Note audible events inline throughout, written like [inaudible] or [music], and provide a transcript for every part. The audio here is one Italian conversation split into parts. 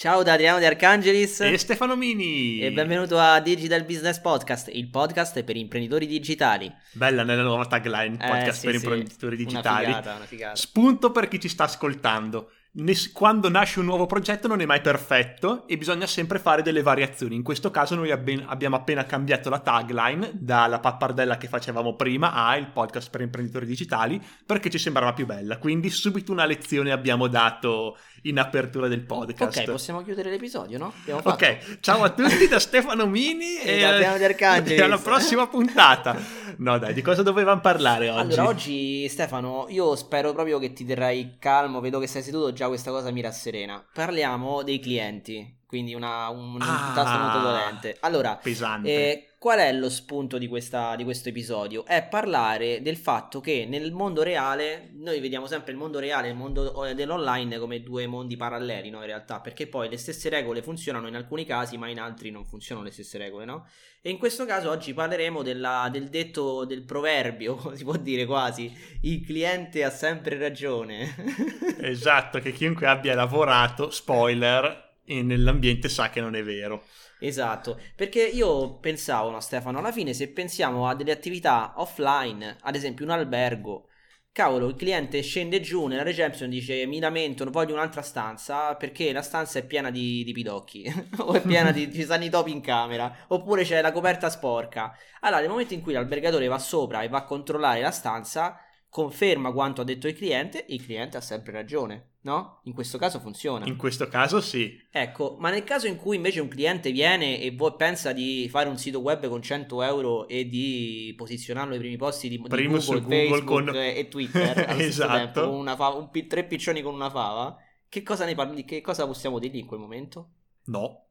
Ciao da Adriano De Arcangelis e Stefano Mini e benvenuto a Digital Business Podcast, il podcast per imprenditori digitali. Bella nella nuova tagline, podcast eh, sì, per sì. imprenditori digitali. Una figata, una figata. Spunto per chi ci sta ascoltando quando nasce un nuovo progetto non è mai perfetto e bisogna sempre fare delle variazioni. In questo caso noi abbiamo appena cambiato la tagline dalla pappardella che facevamo prima a il podcast per imprenditori digitali perché ci sembrava più bella. Quindi subito una lezione abbiamo dato in apertura del podcast. Ok, possiamo chiudere l'episodio, no? Ok, ciao a [laughs] tutti da Stefano Mini e, e, e alla prossima puntata. No dai, di cosa dovevamo parlare oggi? Allora, oggi Stefano, io spero proprio che ti terrai calmo, vedo che sei seduto già questa cosa mi rasserena. Parliamo dei clienti, quindi una, un, ah, un tasto molto dolente. Allora, pesante. Eh, qual è lo spunto di, questa, di, questo episodio? È parlare del fatto che nel mondo reale, noi vediamo sempre il mondo reale e il mondo eh, dell'online come due mondi paralleli, no? In realtà, perché poi le stesse regole funzionano in alcuni casi, ma in altri non funzionano le stesse regole, no? E in questo caso oggi parleremo della, del detto, del proverbio, [laughs] si può dire quasi, il cliente ha sempre ragione. [laughs] esatto, che chiunque abbia lavorato, spoiler, nell'ambiente sa che non è vero. Esatto, perché io pensavo, no Stefano, alla fine se pensiamo a delle attività offline, ad esempio un albergo, cavolo, il cliente scende giù nella reception e dice mi lamento, voglio un'altra stanza perché la stanza è piena di, di pidocchi [laughs] o è piena di, ci stanno in camera oppure c'è la coperta sporca. Allora, nel momento in cui l'albergatore va sopra e va a controllare la stanza, conferma quanto ha detto il cliente, il cliente ha sempre ragione. No? In questo caso funziona. In questo caso sì. Ecco, ma nel caso in cui invece un cliente viene e voi pensa di fare un sito web con 100 euro e di posizionarlo ai primi posti di, di Google, Google, Facebook con... e Twitter [laughs] esatto. tempo, una fava, un, tre piccioni con una fava, che cosa ne parli? Che cosa possiamo dirgli in quel momento? No.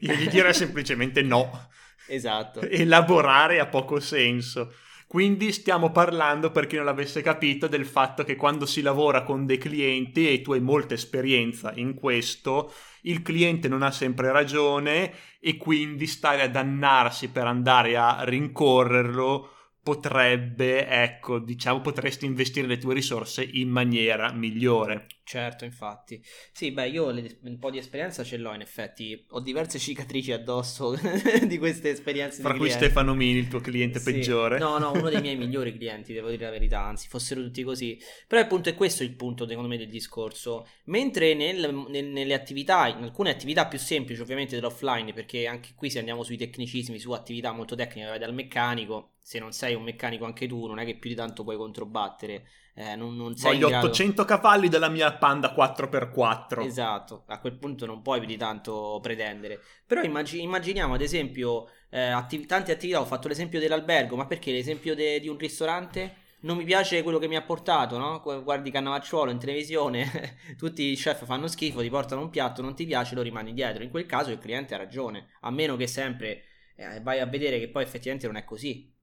Io gli direi semplicemente no. [laughs] Esatto. [laughs] Elaborare ha poco senso. Quindi stiamo parlando, per chi non l'avesse capito, del fatto che quando si lavora con dei clienti e tu hai molta esperienza in questo, il cliente non ha sempre ragione e quindi stare a dannarsi per andare a rincorrerlo potrebbe, ecco, diciamo, potresti investire le tue risorse in maniera migliore. Certo, infatti. Sì, beh, io le, un po' di esperienza ce l'ho in effetti. Ho diverse cicatrici addosso [laughs] di queste esperienze. Fra cui Stefano Mini, il tuo cliente sì. peggiore. No, no, uno dei miei [laughs] migliori clienti, devo dire la verità, anzi, fossero tutti così. Però appunto è questo il punto, secondo me, del discorso. Mentre nel, nel, nelle attività, in alcune attività più semplici, ovviamente dell'offline, perché anche qui se andiamo sui tecnicismi, su attività molto tecniche, vai dal meccanico, se non sei un meccanico anche tu, non è che più di tanto puoi controbattere. Eh, non, non Voglio grado... 800 cavalli della mia Panda 4x4. Esatto, a quel punto non puoi più di tanto pretendere. Però immag- immaginiamo ad esempio eh, attiv- tante attività, ho fatto l'esempio dell'albergo, ma perché l'esempio de- di un ristorante? Non mi piace quello che mi ha portato, no? Guardi Cannavacciuolo in televisione, [laughs] tutti i chef fanno schifo, ti portano un piatto, non ti piace, lo rimani dietro. In quel caso il cliente ha ragione, a meno che sempre eh, vai a vedere che poi effettivamente non è così.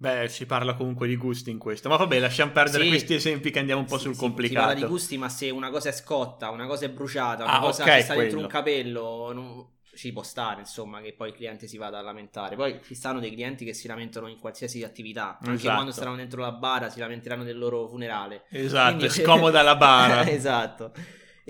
Beh, si parla comunque di gusti in questo. Ma vabbè, lasciamo perdere sì. questi esempi che andiamo un po' sì, sul sì, complicato. Si parla di gusti, ma se una cosa è scotta, una cosa è bruciata, una ah, cosa okay, sta dentro un capello, non... ci può stare, insomma, che poi il cliente si vada a lamentare. Poi ci stanno dei clienti che si lamentano in qualsiasi attività. Anche esatto. quando staranno dentro la bara si lamenteranno del loro funerale. Esatto, Quindi... è scomoda la bara. [laughs] esatto.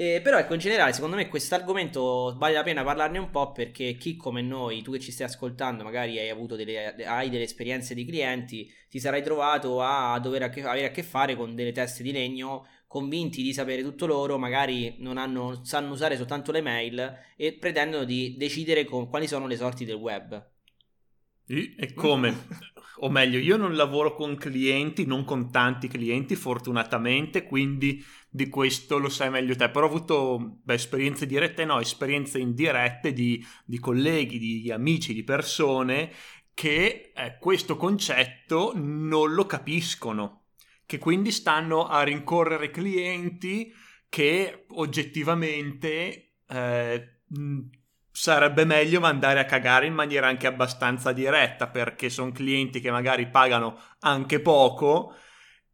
Eh, però ecco, in generale, secondo me questo argomento vale la pena parlarne un po' perché chi come noi, tu che ci stai ascoltando, magari hai avuto delle, hai delle esperienze di clienti, ti sarai trovato a dover a che, avere a che fare con delle teste di legno convinti di sapere tutto loro, magari non hanno, sanno usare soltanto le mail e pretendono di decidere con quali sono le sorti del web. E come? o meglio, io non lavoro con clienti, non con tanti clienti, fortunatamente, quindi di questo lo sai meglio te. Però ho avuto beh, esperienze dirette, no, esperienze indirette di, di colleghi, di amici, di persone che eh, questo concetto non lo capiscono, che quindi stanno a rincorrere clienti che oggettivamente eh, sarebbe meglio mandare a cagare in maniera anche abbastanza diretta perché sono clienti che magari pagano anche poco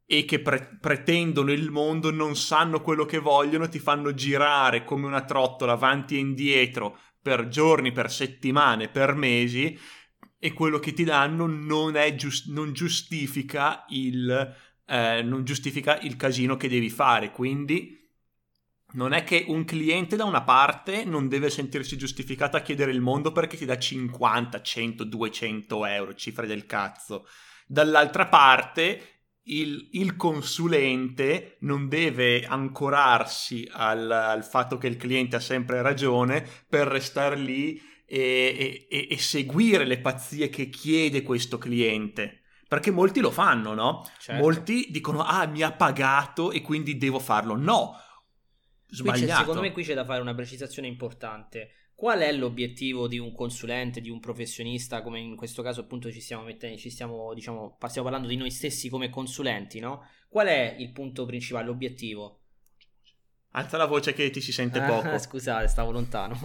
e che pre- pretendono il mondo, non sanno quello che vogliono, ti fanno girare come una trottola avanti e indietro per giorni, per settimane, per mesi e quello che ti danno non, giust- non giustifica il, eh, non giustifica il casino che devi fare. Quindi non è che un cliente da una parte non deve sentirsi giustificato a chiedere il mondo perché ti dà 50, 100, 200 euro, cifre del cazzo. Dall'altra parte il, il, consulente non deve ancorarsi al, al, fatto che il cliente ha sempre ragione per restare lì e, e, e, seguire le pazzie che chiede questo cliente. Perché molti lo fanno, no? Certo. Molti dicono, ah, mi ha pagato e quindi devo farlo. No, sbagliato. secondo me qui c'è da fare una precisazione importante. Qual è l'obiettivo di un consulente, di un professionista, come in questo caso appunto ci stiamo mettendo, ci stiamo, diciamo, stiamo parlando di noi stessi come consulenti, no? Qual è il punto principale, l'obiettivo? Alza la voce che ti si sente ah, poco. [laughs] scusate, stavo lontano.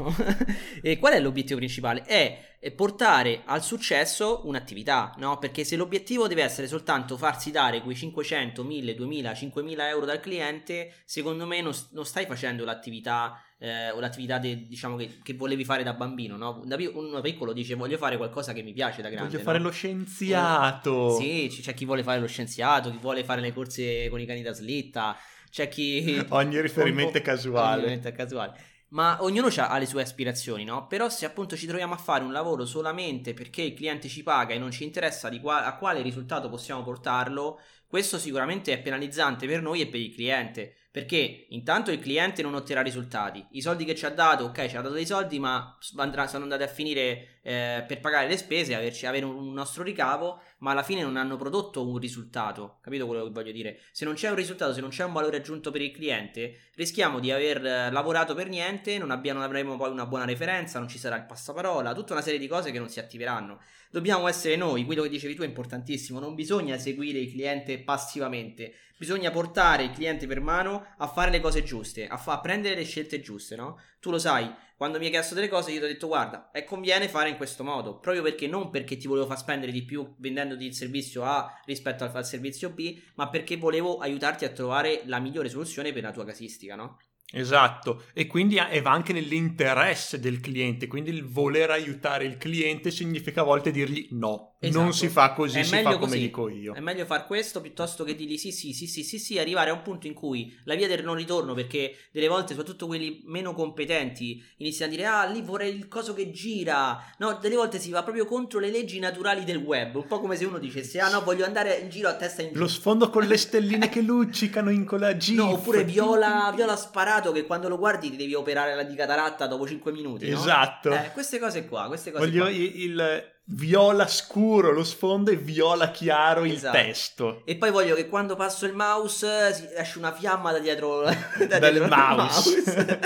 [laughs] e qual è l'obiettivo principale? È portare al successo un'attività, no? Perché se l'obiettivo deve essere soltanto farsi dare quei 500, 1000, 2000, 5000 euro dal cliente, secondo me non, non stai facendo l'attività eh, o l'attività de, diciamo che, che, volevi fare da bambino, no? Da uno piccolo dice voglio fare qualcosa che mi piace da grande. Voglio fare lo scienziato. Sì, c'è chi vuole fare lo scienziato, chi vuole fare le corse con i cani da slitta c'è chi... [laughs] Ogni riferimento è casuale. Ogni riferimento è casuale. Ma ognuno ha le sue aspirazioni, no? Però se appunto ci troviamo a fare un lavoro solamente perché il cliente ci paga e non ci interessa qua- a quale risultato possiamo portarlo, questo sicuramente è penalizzante per noi e per il cliente. Perché intanto il cliente non otterrà risultati. I soldi che ci ha dato, ok, ci ha dato dei soldi, ma andrà, sono andati a finire eh, per pagare le spese, averci, avere un nostro ricavo, ma alla fine non hanno prodotto un risultato. Capito quello che voglio dire? Se non c'è un risultato, se non c'è un valore aggiunto per il cliente, rischiamo di aver eh, lavorato per niente, non, abbiamo, non avremo poi una buona referenza, non ci sarà il passaparola, tutta una serie di cose che non si attiveranno. Dobbiamo essere noi, quello che dicevi tu è importantissimo, non bisogna seguire il cliente passivamente Bisogna portare il cliente per mano a fare le cose giuste, a, fa- a prendere le scelte giuste, no? Tu lo sai, quando mi hai chiesto delle cose io ti ho detto guarda, è conviene fare in questo modo, proprio perché non perché ti volevo far spendere di più vendendoti il servizio A rispetto al, servizio B, ma perché volevo aiutarti a trovare la migliore soluzione per la tua casistica, no? Esatto, e quindi e va anche nell'interesse del cliente, quindi il voler aiutare il cliente significa a volte dirgli no, esatto. non si fa così, È si fa come così. dico io. È meglio far questo piuttosto che dirgli sì, sì, sì, sì, sì, sì, arrivare a un punto in cui la via del non ritorno, perché delle volte, soprattutto quelli meno competenti, iniziano a dire ah, lì vorrei il coso che gira. No, delle volte si va proprio contro le leggi naturali del web, un po' come se uno dicesse ah no, voglio andare in giro a testa in giù. Lo sfondo con le stelline che luccicano in quella GIF. No, oppure viola, viola sparato che quando lo guardi ti devi operare la di cataratta dopo 5 minuti. No? Esatto. Eh, queste cose qua, queste cose Voglio qua. Il, il, viola scuro lo sfondo e viola chiaro esatto. il testo. E poi voglio che quando passo il mouse esce una fiamma da dietro, [laughs] da dietro mouse. mouse.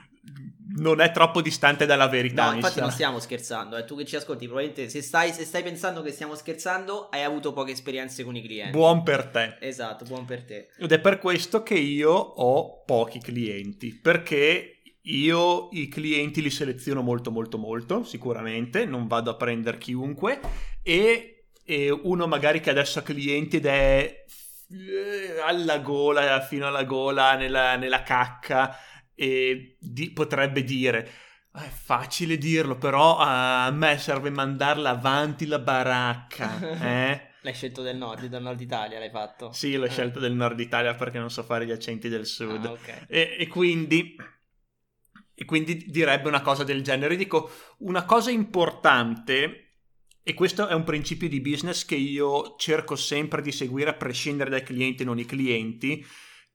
[laughs] non è troppo distante dalla verità. No, infatti non stiamo scherzando. Eh. Tu che ci ascolti, probabilmente se stai, se stai, pensando che stiamo scherzando, hai avuto poche esperienze con i clienti. Buon per te. Esatto, buon per te. Ed è per questo che io ho pochi clienti. Perché io i clienti li seleziono molto, molto, molto, sicuramente. Non vado a prendere chiunque. E, e uno magari che adesso ha clienti ed è eh, alla gola, fino alla gola, nella, nella cacca e di- potrebbe dire è facile dirlo, però a me serve mandarla avanti la baracca. [laughs] Eh? l'hai scelto del nord, del nord Italia, l'hai fatto? Sì, l'ho eh. scelto del nord Italia perché non so fare gli accenti del sud. Ah, okay. e, e, quindi, e quindi direbbe una cosa del genere. Dico, una cosa importante, e questo è un principio di business che io cerco sempre di seguire a prescindere dai clienti e non i clienti,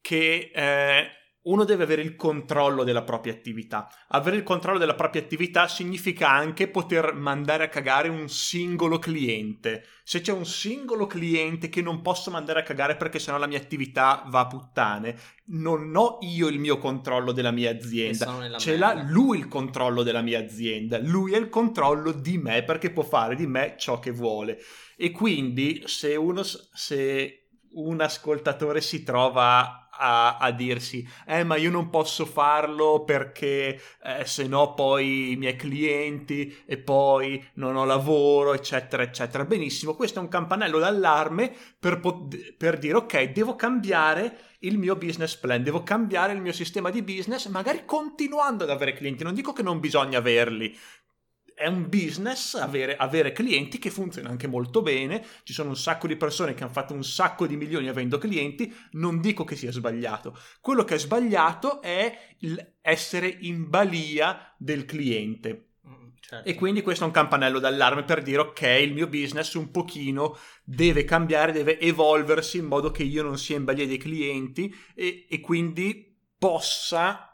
che... Eh, uno deve avere il controllo della propria attività. Avere il controllo della propria attività significa anche poter mandare a cagare un singolo cliente. Se c'è un singolo cliente che non posso mandare a cagare perché sennò la mia attività va a puttane, non ho io il mio controllo della mia azienda. Ce l'ha lui il controllo della mia azienda. Lui ha il controllo di me perché può fare di me ciò che vuole. E quindi se uno se un ascoltatore si trova a, a, dirsi eh ma io non posso farlo perché eh, se no poi i miei clienti e poi non ho lavoro eccetera eccetera. Benissimo questo è un campanello d'allarme per, per dire ok devo cambiare il mio business plan devo cambiare il mio sistema di business magari continuando ad avere clienti. Non dico che non bisogna averli è un business avere, avere, clienti che funziona anche molto bene. Ci sono un sacco di persone che hanno fatto un sacco di milioni avendo clienti. Non dico che sia sbagliato. Quello che è sbagliato è essere in balia del cliente. Mm, certo. E quindi questo è un campanello d'allarme per dire ok, il mio business un pochino deve cambiare, deve evolversi in modo che io non sia in balia dei clienti e, e quindi possa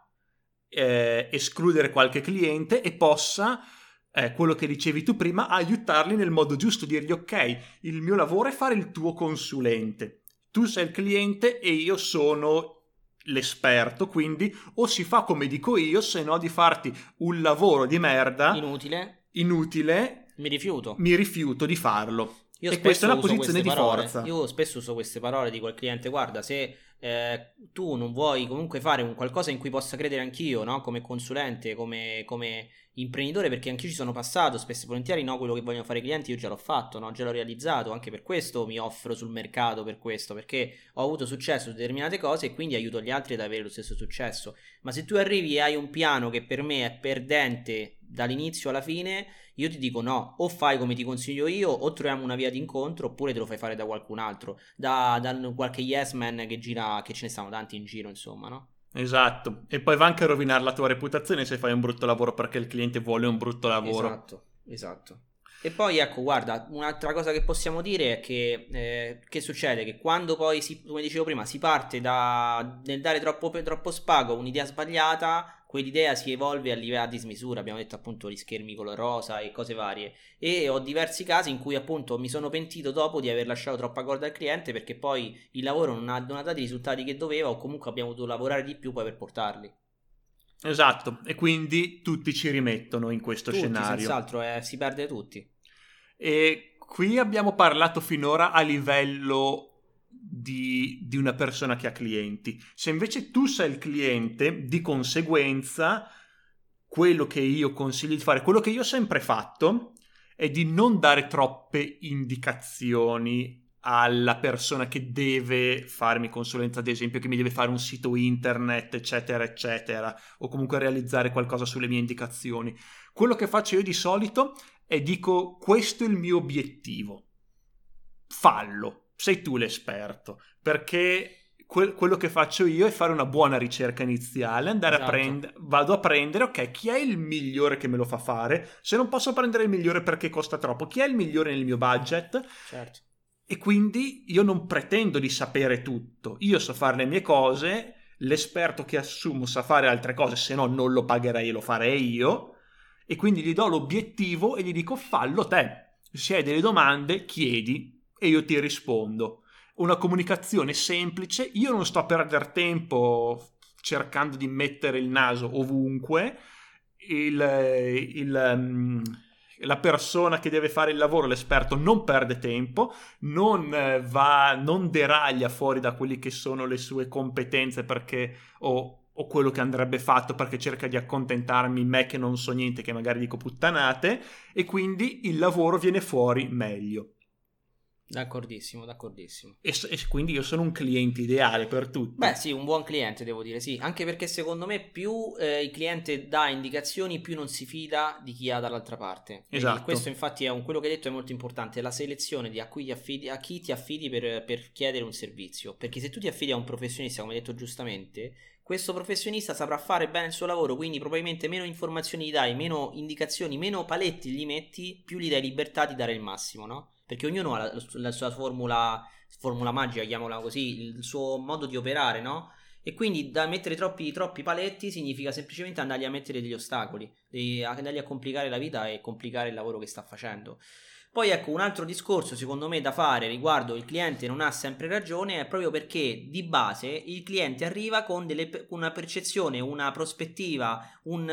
eh, escludere qualche cliente e possa, eh, quello che dicevi tu prima, aiutarli nel modo giusto, dirgli ok, il mio lavoro è fare il tuo consulente, tu sei il cliente e io sono l'esperto, quindi o si fa come dico io, se no di farti un lavoro di merda inutile, inutile mi rifiuto. Mi rifiuto di farlo. Io e questa è una posizione di parole. forza. Io spesso uso queste parole, dico al cliente: guarda, se eh, tu non vuoi comunque fare un qualcosa in cui possa credere anch'io, no? come consulente, come, come, imprenditore, perché anch'io ci sono passato, spesso e volentieri no, quello che vogliono fare i clienti io già l'ho fatto, no? già l'ho realizzato, anche per questo mi offro sul mercato, per questo, perché ho avuto successo su determinate cose e quindi aiuto gli altri ad avere lo stesso successo. Ma se tu arrivi e hai un piano che per me è perdente dall'inizio alla fine, io ti dico no, o fai come ti consiglio io, o troviamo una via d'incontro, oppure te lo fai fare da qualcun altro, da, da qualche yes man che gira, che ce ne stanno tanti in giro, insomma, no? Esatto, e poi va anche a rovinare la tua reputazione se fai un brutto lavoro perché il cliente vuole un brutto lavoro. Esatto, esatto. E poi ecco, guarda, un'altra cosa che possiamo dire è che, eh, che succede? Che quando poi, si, come dicevo prima, si parte da, nel dare troppo, troppo spago, un'idea sbagliata, quell'idea si evolve a livello a dismisura, abbiamo detto appunto gli schermi color rosa e cose varie e ho diversi casi in cui appunto mi sono pentito dopo di aver lasciato troppa corda al cliente perché poi il lavoro non ha, dato i risultati che doveva o comunque abbiamo dovuto lavorare di più poi per portarli. Esatto, e quindi tutti ci rimettono in questo tutti, scenario. Senz'altro, eh, si perde tutti. E qui abbiamo parlato finora a livello di, di, una persona che ha clienti. Se invece tu sei il cliente, di conseguenza, quello che io consiglio di fare, quello che io ho sempre fatto, è di non dare troppe indicazioni alla persona che deve farmi consulenza, ad esempio, che mi deve fare un sito internet, eccetera, eccetera, o comunque realizzare qualcosa sulle mie indicazioni. Quello che faccio io di solito è dico questo è il mio obiettivo. Fallo sei tu l'esperto, perché que- quello che faccio io è fare una buona ricerca iniziale, andare esatto. a prendere, vado a prendere, ok, chi è il migliore che me lo fa fare? Se non posso prendere il migliore perché costa troppo, chi è il migliore nel mio budget? Certo. E quindi io non pretendo di sapere tutto, io so fare le mie cose, l'esperto che assumo sa fare altre cose, se no non lo pagherei e lo farei io, e quindi gli do l'obiettivo e gli dico fallo te. Se hai delle domande, chiedi, e io ti rispondo. Una comunicazione semplice, io non sto a perdere tempo cercando di mettere il naso ovunque, il, il, mm, la persona che deve fare il lavoro, l'esperto, non perde tempo, non eh, va, non deraglia fuori da quelle che sono le sue competenze perché o, o quello che andrebbe fatto perché cerca di accontentarmi me che non so niente, che magari dico puttanate, e quindi il lavoro viene fuori meglio. D'accordissimo, d'accordissimo. E, e, quindi io sono un cliente ideale per tutti. Beh, sì, un buon cliente, devo dire, sì. Anche perché secondo me più eh, il cliente dà indicazioni, più non si fida di chi ha dall'altra parte. Esatto. questo, infatti, è un, quello che hai detto è molto importante: la selezione di a, cui ti affidi, a chi ti affidi per, per chiedere un servizio. Perché se tu ti affidi a un professionista, come hai detto giustamente, questo professionista saprà fare bene il suo lavoro, quindi probabilmente meno informazioni gli dai, meno indicazioni, meno paletti gli metti, più gli dai libertà di dare il massimo, no? Perché ognuno ha la, la sua formula, formula magica, chiamiamola così, il suo modo di operare, no? E quindi da mettere troppi, troppi paletti significa semplicemente andargli a mettere degli ostacoli, andargli a complicare la vita e complicare il lavoro che sta facendo. Poi ecco un altro discorso secondo me da fare riguardo il cliente non ha sempre ragione è proprio perché di base il cliente arriva con delle, una percezione, una prospettiva, un,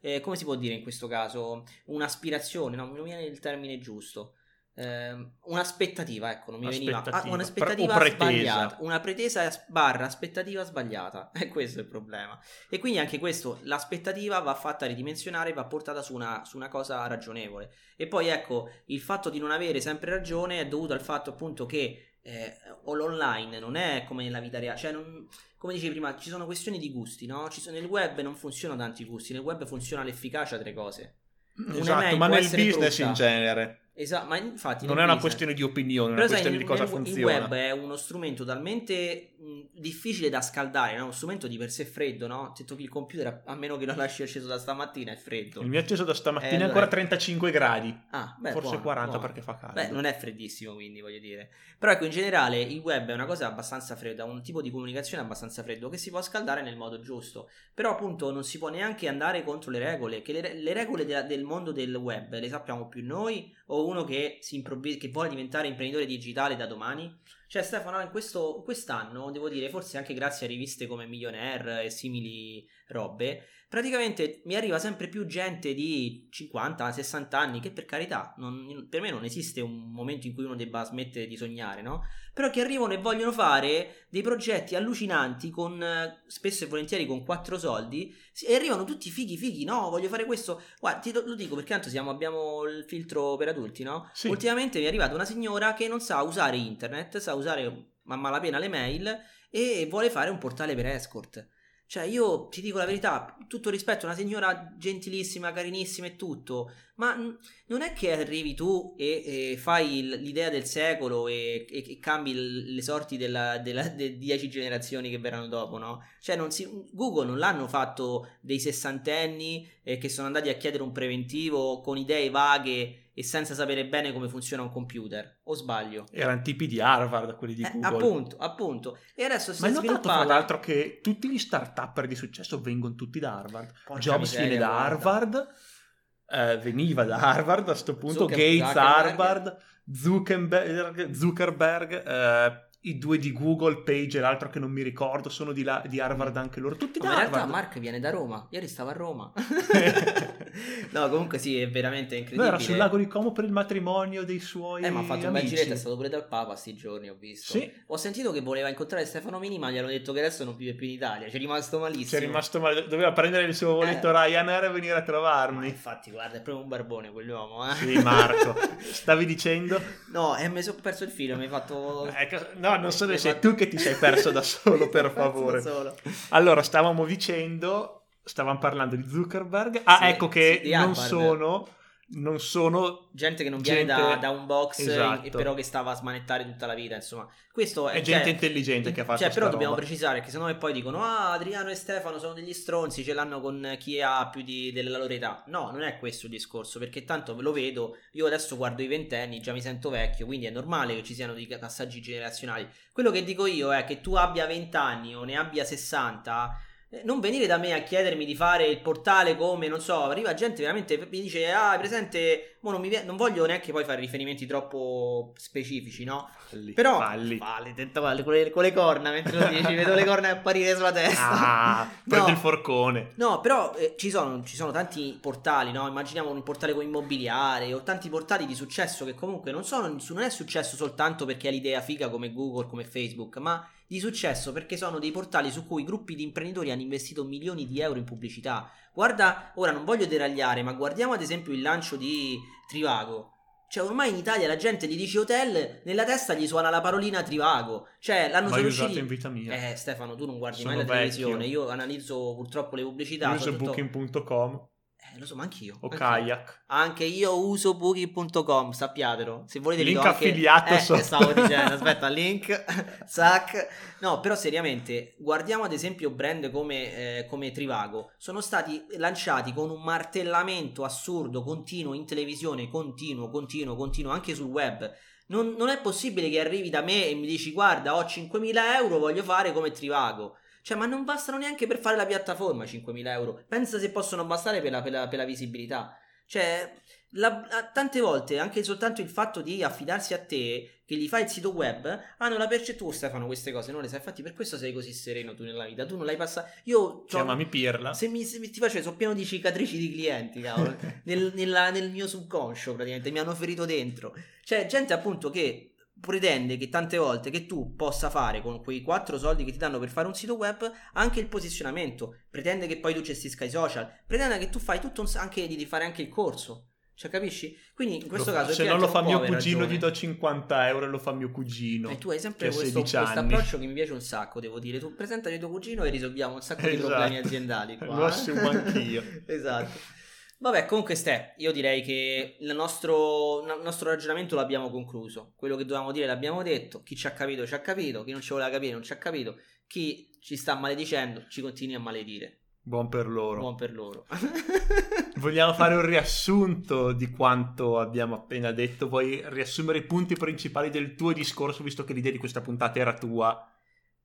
eh, come si può dire in questo caso, un'aspirazione, no? non viene il termine giusto eh, un'aspettativa, ecco, non mi veniva. Ah, un'aspettativa Pre- sbagliata. Una pretesa barra aspettativa sbagliata. [laughs] E questo è il problema. E quindi anche questo, l'aspettativa va fatta ridimensionare, va portata su una, su una cosa ragionevole. E poi ecco, il fatto di non avere sempre ragione è dovuto al fatto appunto che eh, l'online non è come nella vita reale. Cioè, non, come dicevi prima, ci sono questioni di gusti, no? Sono, nel web non funzionano tanti gusti, nel web funziona l'efficacia delle cose. Esatto, ma nel business brutta. in genere. Esatto, ma infatti non è una questione di opinione, è una questione sai, di cosa nel, funziona. Il web è uno strumento talmente mh, difficile da scaldare, è uno strumento di per sé freddo, no? Detto che il computer, a meno che lo lasci acceso da stamattina, è freddo. Il mio è acceso da stamattina eh, è ancora 35 gradi. Ah, beh, forse buono, 40 buono. perché fa caldo. Beh, non è freddissimo, quindi voglio dire. Però ecco, in generale il web è una cosa abbastanza fredda, un tipo di comunicazione abbastanza freddo che si può scaldare nel modo giusto. Però appunto non si può neanche andare contro le regole, che le, le regole de, del mondo del web le sappiamo più noi o uno che si improvvisa, che vuole diventare imprenditore digitale da domani? Cioè, Stefano, in questo, quest'anno, devo dire, forse anche grazie a riviste come Millionaire e simili robe, praticamente mi arriva sempre più gente di 50, 60 anni, che per carità, non, per me non esiste un momento in cui uno debba smettere di sognare, no? Però che arrivano e vogliono fare dei progetti allucinanti con, spesso e volentieri con quattro soldi, e arrivano tutti fighi fighi, no, voglio fare questo. Guarda, ti lo dico perché tanto siamo, abbiamo il filtro per adulti, no? Sì. Ultimamente mi è arrivata una signora che non sa usare internet, sa usare a malapena le mail e vuole fare un portale per escort. Cioè, io ti dico la verità, tutto rispetto, una signora gentilissima, carinissima e tutto, ma non è che arrivi tu e, e fai l'idea del secolo e, e, e cambi le sorti della, della, delle dieci generazioni che verranno dopo, no? Cioè, non si, Google non l'hanno fatto dei sessantenni eh, che sono andati a chiedere un preventivo con idee vaghe e senza sapere bene come funziona un computer. O sbaglio? Erano tipi di Harvard quelli di eh, Google. Appunto, appunto. E adesso si Ma è hai notato sviluppata... tra l'altro che tutti gli start-upper di successo vengono tutti da Harvard. Porca Jobs miseria, viene da guarda. Harvard, eh, veniva da Harvard a questo punto, Zucker- Gates Zuckerberg. Harvard, Zuckerberg, Zuckerberg eh, i due di Google, Page e l'altro che non mi ricordo, sono di, là- di Harvard anche loro, tutti Ma da in realtà Harvard. Mark viene da Roma. Ieri stava a Roma. [laughs] no, comunque sì, è veramente No, incredibile. era sul lago di Como per il matrimonio dei suoi Eh, ma ha fatto un bel amici. giretto, è stato pure dal Papa sti giorni, ho visto. Sì. Ho sentito che voleva incontrare Stefano Mini, ma gli hanno detto che adesso non vive più in Italia. Ci è rimasto malissimo. Ci è rimasto male, doveva prendere il suo voletto Eh. Ryanair e venire a Ma trovarmi. infatti, guarda, è proprio un barbone quell'uomo, eh. Sì, Marco, [laughs] stavi dicendo? No, e mi sono perso il filo, mi hai fatto... Ecco, no, non so Mi se hai sei tu che ti sei perso da [laughs] solo, per sono favore. solo. Allora, stavamo dicendo, stavamo parlando di Zuckerberg. Ah, Sì, ecco che sì, non sono, non sono Gente che non viene Gente- da, da un box Esatto. e però che stava a smanettare tutta la vita, insomma. Questo è, è gente cioè, intelligente che ha fatto Cioè, però dobbiamo roba. precisare che se no poi dicono: Ah, Adriano e Stefano sono degli stronzi, ce l'hanno con chi ha più di, della loro età. No, non è questo il discorso, perché tanto ve lo vedo. Io adesso guardo i ventenni, già mi sento vecchio, quindi è normale che ci siano dei passaggi generazionali. Quello che dico io è che tu abbia 20 anni o ne abbia 60. Eh, Non venire da me a chiedermi di fare il portale come, non so, arriva gente veramente mi dice, ah, presente, mo non, mi vie- non voglio neanche poi fare riferimenti troppo specifici, no? Falli, Però, falli. Falli, tenta falli, con, le, con le corna mentre lo dici, vedo le corna apparire sulla testa. Ah, [laughs] prendi No. il forcone. No, però eh, ci, sono, ci sono tanti portali, no? Immaginiamo un portale con immobiliare o tanti portali di successo che comunque non, sono, non è successo soltanto perché ha l'idea figa come Google, come Facebook, ma di successo perché sono dei portali su cui gruppi di imprenditori hanno investito milioni di euro in pubblicità. Guarda, ora non voglio deragliare, ma guardiamo ad esempio il lancio di Trivago. Cioè, ormai in Italia la gente gli dice hotel, nella testa gli suona la parolina Trivago. Cioè, l'hanno Mai usato usciti- in vita mia. Eh, Stefano, tu non guardi Sono mai la vecchio. televisione. Io analizzo purtroppo le pubblicità. Uso soprattutto- booking.com Eh, lo so, ma anch'io. o anch'io. kayak. Anche io uso booking.com, sappiatelo. Se volete Link anche... affiliato eh, sotto. stavo dicendo, [laughs] aspetta, link, sac. No, però seriamente, guardiamo ad esempio brand come, eh, come Trivago. Sono stati lanciati con un martellamento assurdo, continuo, in televisione, continuo, continuo, continuo, anche sul web. Non, non è possibile che arrivi da me e mi dici guarda ho 5.000 euro, voglio fare come Trivago. Cioè, ma non bastano neanche per fare la piattaforma 5.000 euro. Pensa se possono bastare per la, per la- per la visibilità. Cioè, la- tante volte anche soltanto il fatto di affidarsi a te, che gli fai il sito web, hanno la percezione. Tu, Stefano, queste cose non le sai. Infatti, per questo sei così sereno tu nella vita. Tu non l'hai passata. Io. Chiamami Pirla. se mi, se mi- ti faccio, sono pieno di cicatrici di clienti, cavolo. [laughs] nel, nella- nel mio subconscio, praticamente, mi hanno ferito dentro. Cioè, gente appunto che pretende che tante volte che tu possa fare con quei quattro soldi che ti danno per fare un sito web anche il posizionamento. Pretende che poi tu gestisca i social. Pretende che tu fai tutto un, anche di, di fare anche il corso. Cioè, capisci? Quindi in questo Lo- caso. se non lo fa mio cugino ragione. gli do 50 euro e lo fa mio cugino. E tu hai sempre questo, 16 questo approccio che mi piace un sacco, devo dire. Tu presentami tuo cugino e risolviamo un sacco di Esatto. problemi aziendali. Qua, Lo eh. assumo anch'io. [laughs] esatto. Vabbè, comunque Ste, io direi che il nostro, il nostro, ragionamento l'abbiamo concluso. Quello che dovevamo dire l'abbiamo detto. Chi ci ha capito ci ha capito, chi non ci voleva capire non ci ha capito. Chi ci sta maledicendo ci continui a maledire. Buon per loro. Buon per loro. [laughs] Vogliamo fare un riassunto di quanto abbiamo appena detto. Vuoi riassumere i punti principali del tuo discorso, visto che l'idea di questa puntata era tua?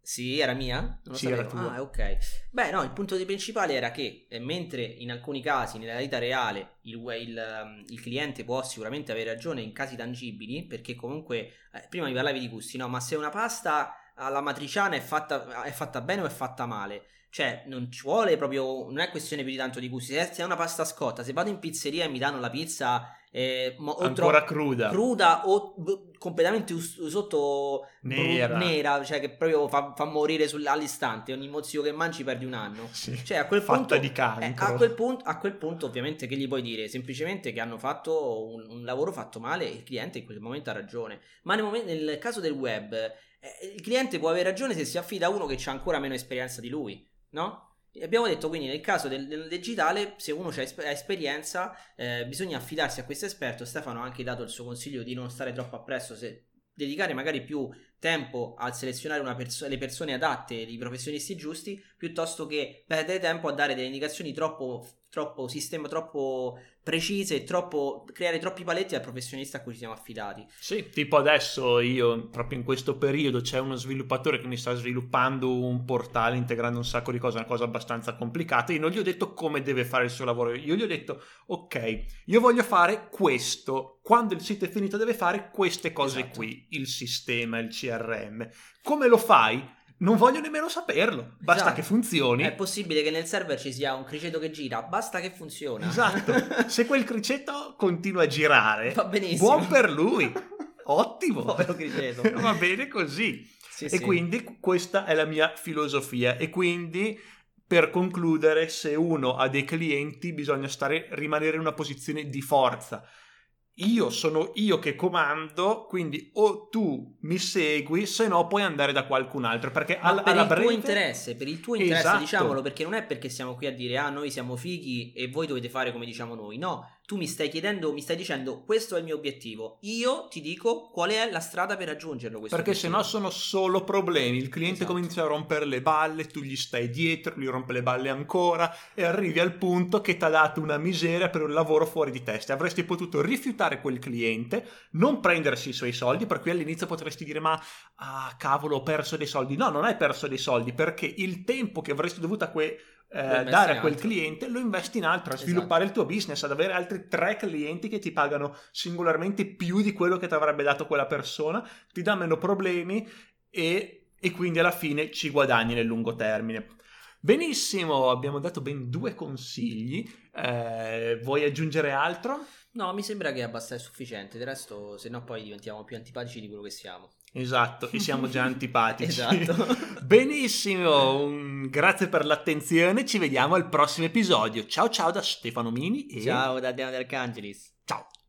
Sì, era mia? Non lo sì, sapevo. era tua. Ah, ok. Beh, no, il punto principale era che eh, mentre in alcuni casi, nella vita reale, il, il, ehm, il, cliente può sicuramente avere ragione in casi tangibili, perché comunque, eh, prima mi parlavi di gusti, no? Ma se una pasta alla matriciana è fatta, è fatta bene o è fatta male? Cioè, non ci vuole proprio. Non è questione più di tanto di gusti. Se è una pasta scotta, se vado in pizzeria e mi danno la pizza. Eh, ancora cruda cruda o b- completamente us- sotto nera. Bru- nera cioè che proprio fa, fa morire sul- all'istante ogni mozzico che mangi perdi un anno sì. cioè a quel punto di cancro eh, a, quel punto, a quel punto ovviamente che gli puoi dire semplicemente che hanno fatto un, un lavoro fatto male e il cliente in quel momento ha ragione ma nel, momento, nel caso del web eh, il cliente può avere ragione se si affida a uno che ha ancora meno esperienza di lui no? Abbiamo detto quindi nel caso del, del digitale, se uno ha esperienza, eh, bisogna affidarsi a questo esperto. Stefano ha anche dato il suo consiglio di non stare troppo appresso, se dedicare magari più tempo a selezionare perso- le persone adatte, i professionisti giusti, piuttosto che perdere tempo a dare delle indicazioni troppo, troppo sistema, troppo precise troppo, creare troppi paletti al professionista a cui ci siamo affidati. Sì, tipo adesso io, proprio in questo periodo, c'è uno sviluppatore che mi sta sviluppando un portale integrando un sacco di cose, una cosa abbastanza complicata. Io non gli ho detto come deve fare il suo lavoro, io gli ho detto, ok, io voglio fare questo. Quando il sito è finito deve fare queste cose esatto. qui, il sistema, il CRM. Come lo fai? non voglio nemmeno saperlo, basta esatto. che funzioni. È possibile che nel server ci sia un criceto che gira, basta che funziona. Esatto, [laughs] se quel criceto continua a girare, va benissimo. Buon per lui, ottimo. Povero criceto. [laughs] va bene così. Sì, e sì. quindi questa è la mia filosofia e quindi per concludere, se uno ha dei clienti bisogna stare, rimanere in una posizione di forza io sono io che comando, quindi o tu mi segui, se no puoi andare da qualcun altro. Perché Ma alla, per alla il breve... tuo interesse, per il tuo interesse, esatto. diciamolo, perché non è perché siamo qui a dire ah, noi siamo fighi e voi dovete fare come diciamo noi. No, tu mi stai chiedendo, mi stai dicendo questo è il mio obiettivo. Io ti dico qual è la strada per raggiungerlo. Perché se no sono solo problemi. Il cliente esatto. comincia a rompere le balle, tu gli stai dietro, gli rompe le balle ancora e arrivi al punto che ti ha dato una miseria per un lavoro fuori di testa. Avresti potuto rifiutare quel cliente, non prendersi i suoi soldi, per cui all'inizio potresti dire ma ah, cavolo ho perso dei soldi. No, non hai perso dei soldi perché il tempo che avresti dovuto a quei eh, dare a quel cliente, lo investi in altro, a esatto. sviluppare il tuo business, ad avere altri tre clienti che ti pagano singolarmente più di quello che ti avrebbe dato quella persona, ti dà meno problemi e, e quindi alla fine ci guadagni nel lungo termine. Benissimo, abbiamo dato ben due consigli. Eh, vuoi aggiungere altro? No, mi sembra che è abbastanza sufficiente. Del resto, se no, poi diventiamo più antipatici di quello che siamo. Esatto, e siamo già [laughs] antipatici. esatto. [laughs] Benissimo, un... grazie per l'attenzione. Ci vediamo al prossimo episodio. Ciao ciao da Stefano Mini. E... Ciao da Diana Arcangelis. Ciao.